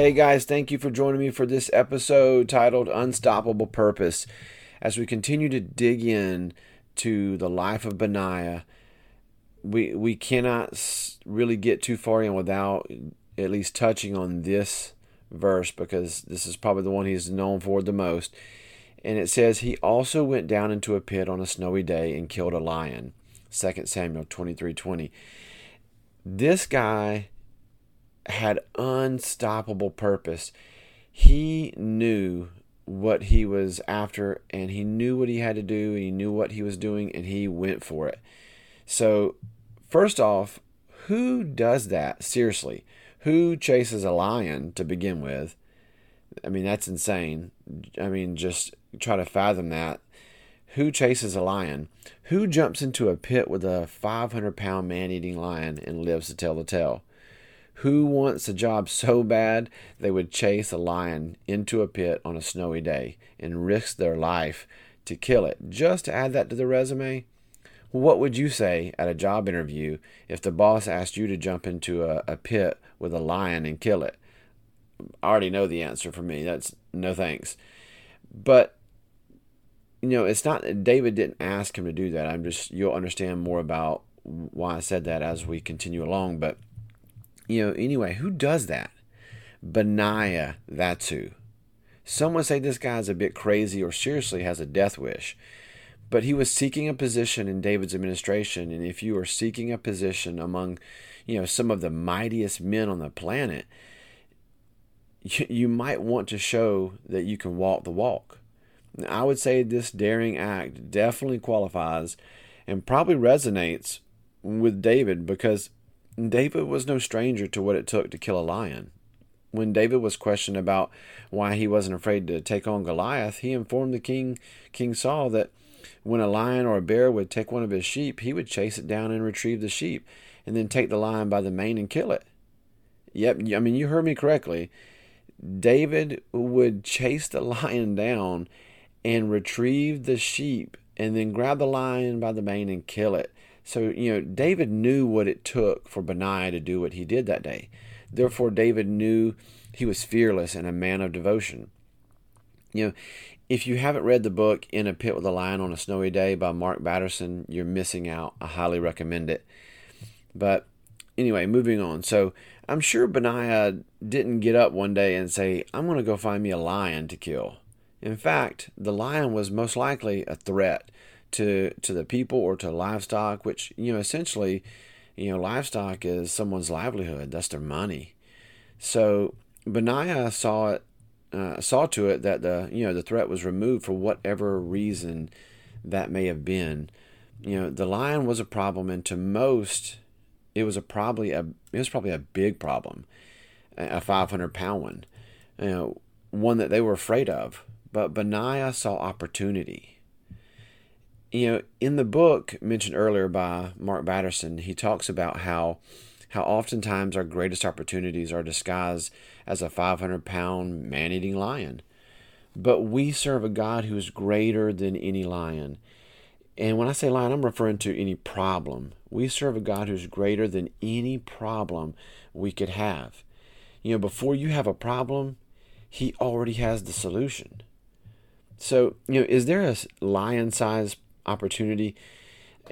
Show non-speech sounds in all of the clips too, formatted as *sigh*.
Hey guys, thank you for joining me for this episode titled Unstoppable Purpose. As we continue to dig in to the life of Benaiah, we we cannot really get too far in without at least touching on this verse because this is probably the one he's known for the most. And it says he also went down into a pit on a snowy day and killed a lion. 2 Samuel 23:20. This guy had unstoppable purpose. He knew what he was after and he knew what he had to do and he knew what he was doing and he went for it. So, first off, who does that? Seriously, who chases a lion to begin with? I mean, that's insane. I mean, just try to fathom that. Who chases a lion? Who jumps into a pit with a 500 pound man eating lion and lives to tell the tale? Who wants a job so bad they would chase a lion into a pit on a snowy day and risk their life to kill it just to add that to the resume? What would you say at a job interview if the boss asked you to jump into a, a pit with a lion and kill it? I already know the answer for me. That's no thanks. But you know, it's not that David didn't ask him to do that. I'm just you'll understand more about why I said that as we continue along. But you know, anyway, who does that? Benaiah, that's who. Some would say this guy's a bit crazy or seriously has a death wish. But he was seeking a position in David's administration, and if you are seeking a position among, you know, some of the mightiest men on the planet, you, you might want to show that you can walk the walk. I would say this daring act definitely qualifies and probably resonates with David because David was no stranger to what it took to kill a lion. When David was questioned about why he wasn't afraid to take on Goliath, he informed the king, King Saul, that when a lion or a bear would take one of his sheep, he would chase it down and retrieve the sheep, and then take the lion by the mane and kill it. Yep, I mean, you heard me correctly. David would chase the *laughs* lion down and retrieve the sheep and then grab the lion by the mane and kill it. So, you know, David knew what it took for Benaiah to do what he did that day. Therefore, David knew he was fearless and a man of devotion. You know, if you haven't read the book In a Pit with a Lion on a Snowy Day by Mark Batterson, you're missing out. I highly recommend it. But anyway, moving on. So I'm sure Benaiah didn't get up one day and say, I'm going to go find me a lion to kill. In fact, the lion was most likely a threat to to the people or to livestock, which you know essentially, you know, livestock is someone's livelihood. That's their money. So Benaiah saw it, uh, saw to it that the you know the threat was removed for whatever reason that may have been. You know, the lion was a problem, and to most, it was a probably a it was probably a big problem, a 500 pound one, you know, one that they were afraid of. But Benaiah saw opportunity you know, in the book mentioned earlier by Mark Batterson, he talks about how how oftentimes our greatest opportunities are disguised as a 500 pound man eating lion. But we serve a God who is greater than any lion. And when I say lion, I'm referring to any problem. We serve a God who's greater than any problem we could have. You know, before you have a problem, He already has the solution. So, you know, is there a lion sized opportunity,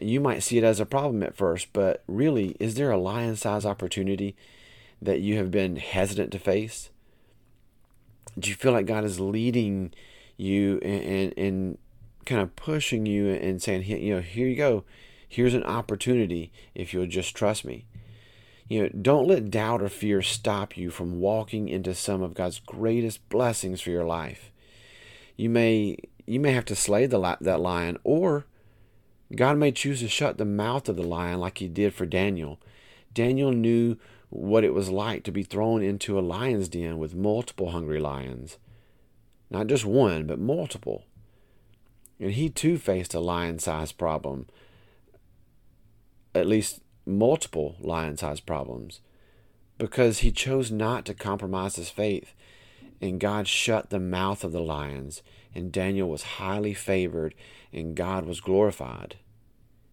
you might see it as a problem at first, but really, is there a lion size opportunity that you have been hesitant to face? Do you feel like God is leading you and, and, and kind of pushing you and saying, you know, here you go. Here's an opportunity if you'll just trust me. You know, don't let doubt or fear stop you from walking into some of God's greatest blessings for your life. You may you may have to slay the that lion, or God may choose to shut the mouth of the lion like He did for Daniel. Daniel knew what it was like to be thrown into a lion's den with multiple hungry lions, not just one, but multiple. And he too faced a lion-sized problem, at least multiple lion-sized problems, because he chose not to compromise his faith and God shut the mouth of the lions, and Daniel was highly favored, and God was glorified.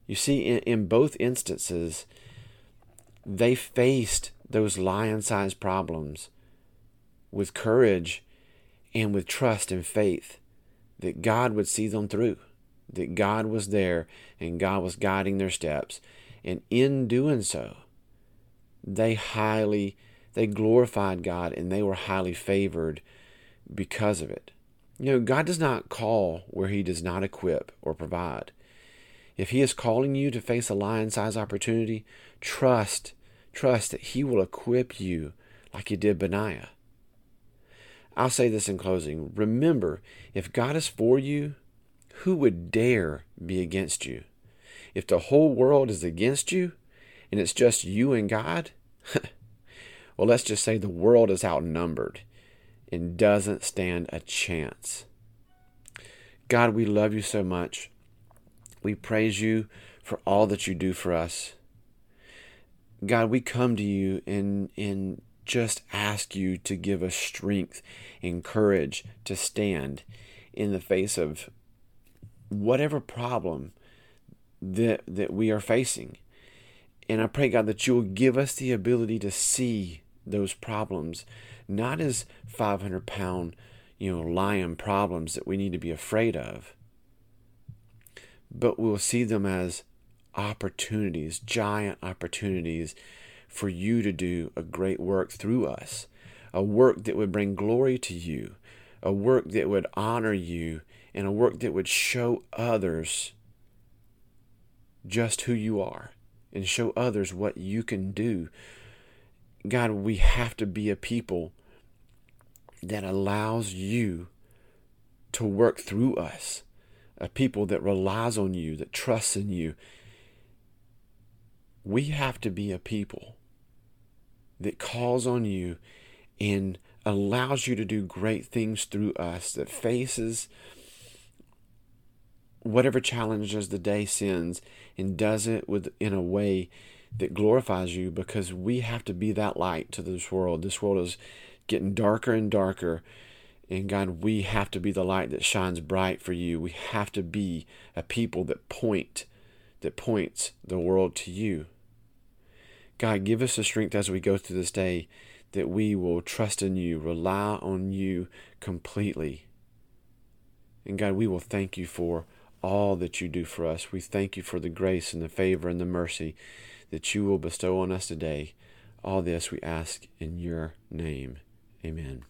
You see, in, in both instances, they faced those lion sized problems with courage and with trust and faith that God would see them through, that God was there and God was guiding their steps. And in doing so, they highly, they glorified God and they were highly favored because of it. You know, God does not call where He does not equip or provide. If He is calling you to face a lion sized opportunity, trust, trust that He will equip you like He did Benaiah. I'll say this in closing. Remember, if God is for you, who would dare be against you? If the whole world is against you and it's just you and God, *laughs* well, let's just say the world is outnumbered and doesn't stand a chance. God, we love you so much. We praise you for all that you do for us. God, we come to you and, and just ask you to give us strength and courage to stand in the face of whatever problem that, that we are facing. And I pray, God, that you will give us the ability to see those problems not as 500 pound, you know, lion problems that we need to be afraid of, but we'll see them as opportunities, giant opportunities for you to do a great work through us, a work that would bring glory to you, a work that would honor you, and a work that would show others just who you are and show others what you can do God, we have to be a people that allows you to work through us, a people that relies on you, that trusts in you. We have to be a people that calls on you and allows you to do great things through us, that faces whatever challenges the day sends and does it with in a way that glorifies you because we have to be that light to this world. This world is getting darker and darker. And God, we have to be the light that shines bright for you. We have to be a people that point, that points the world to you. God, give us the strength as we go through this day that we will trust in you, rely on you completely. And God, we will thank you for all that you do for us. We thank you for the grace and the favor and the mercy that you will bestow on us today. All this we ask in your name. Amen.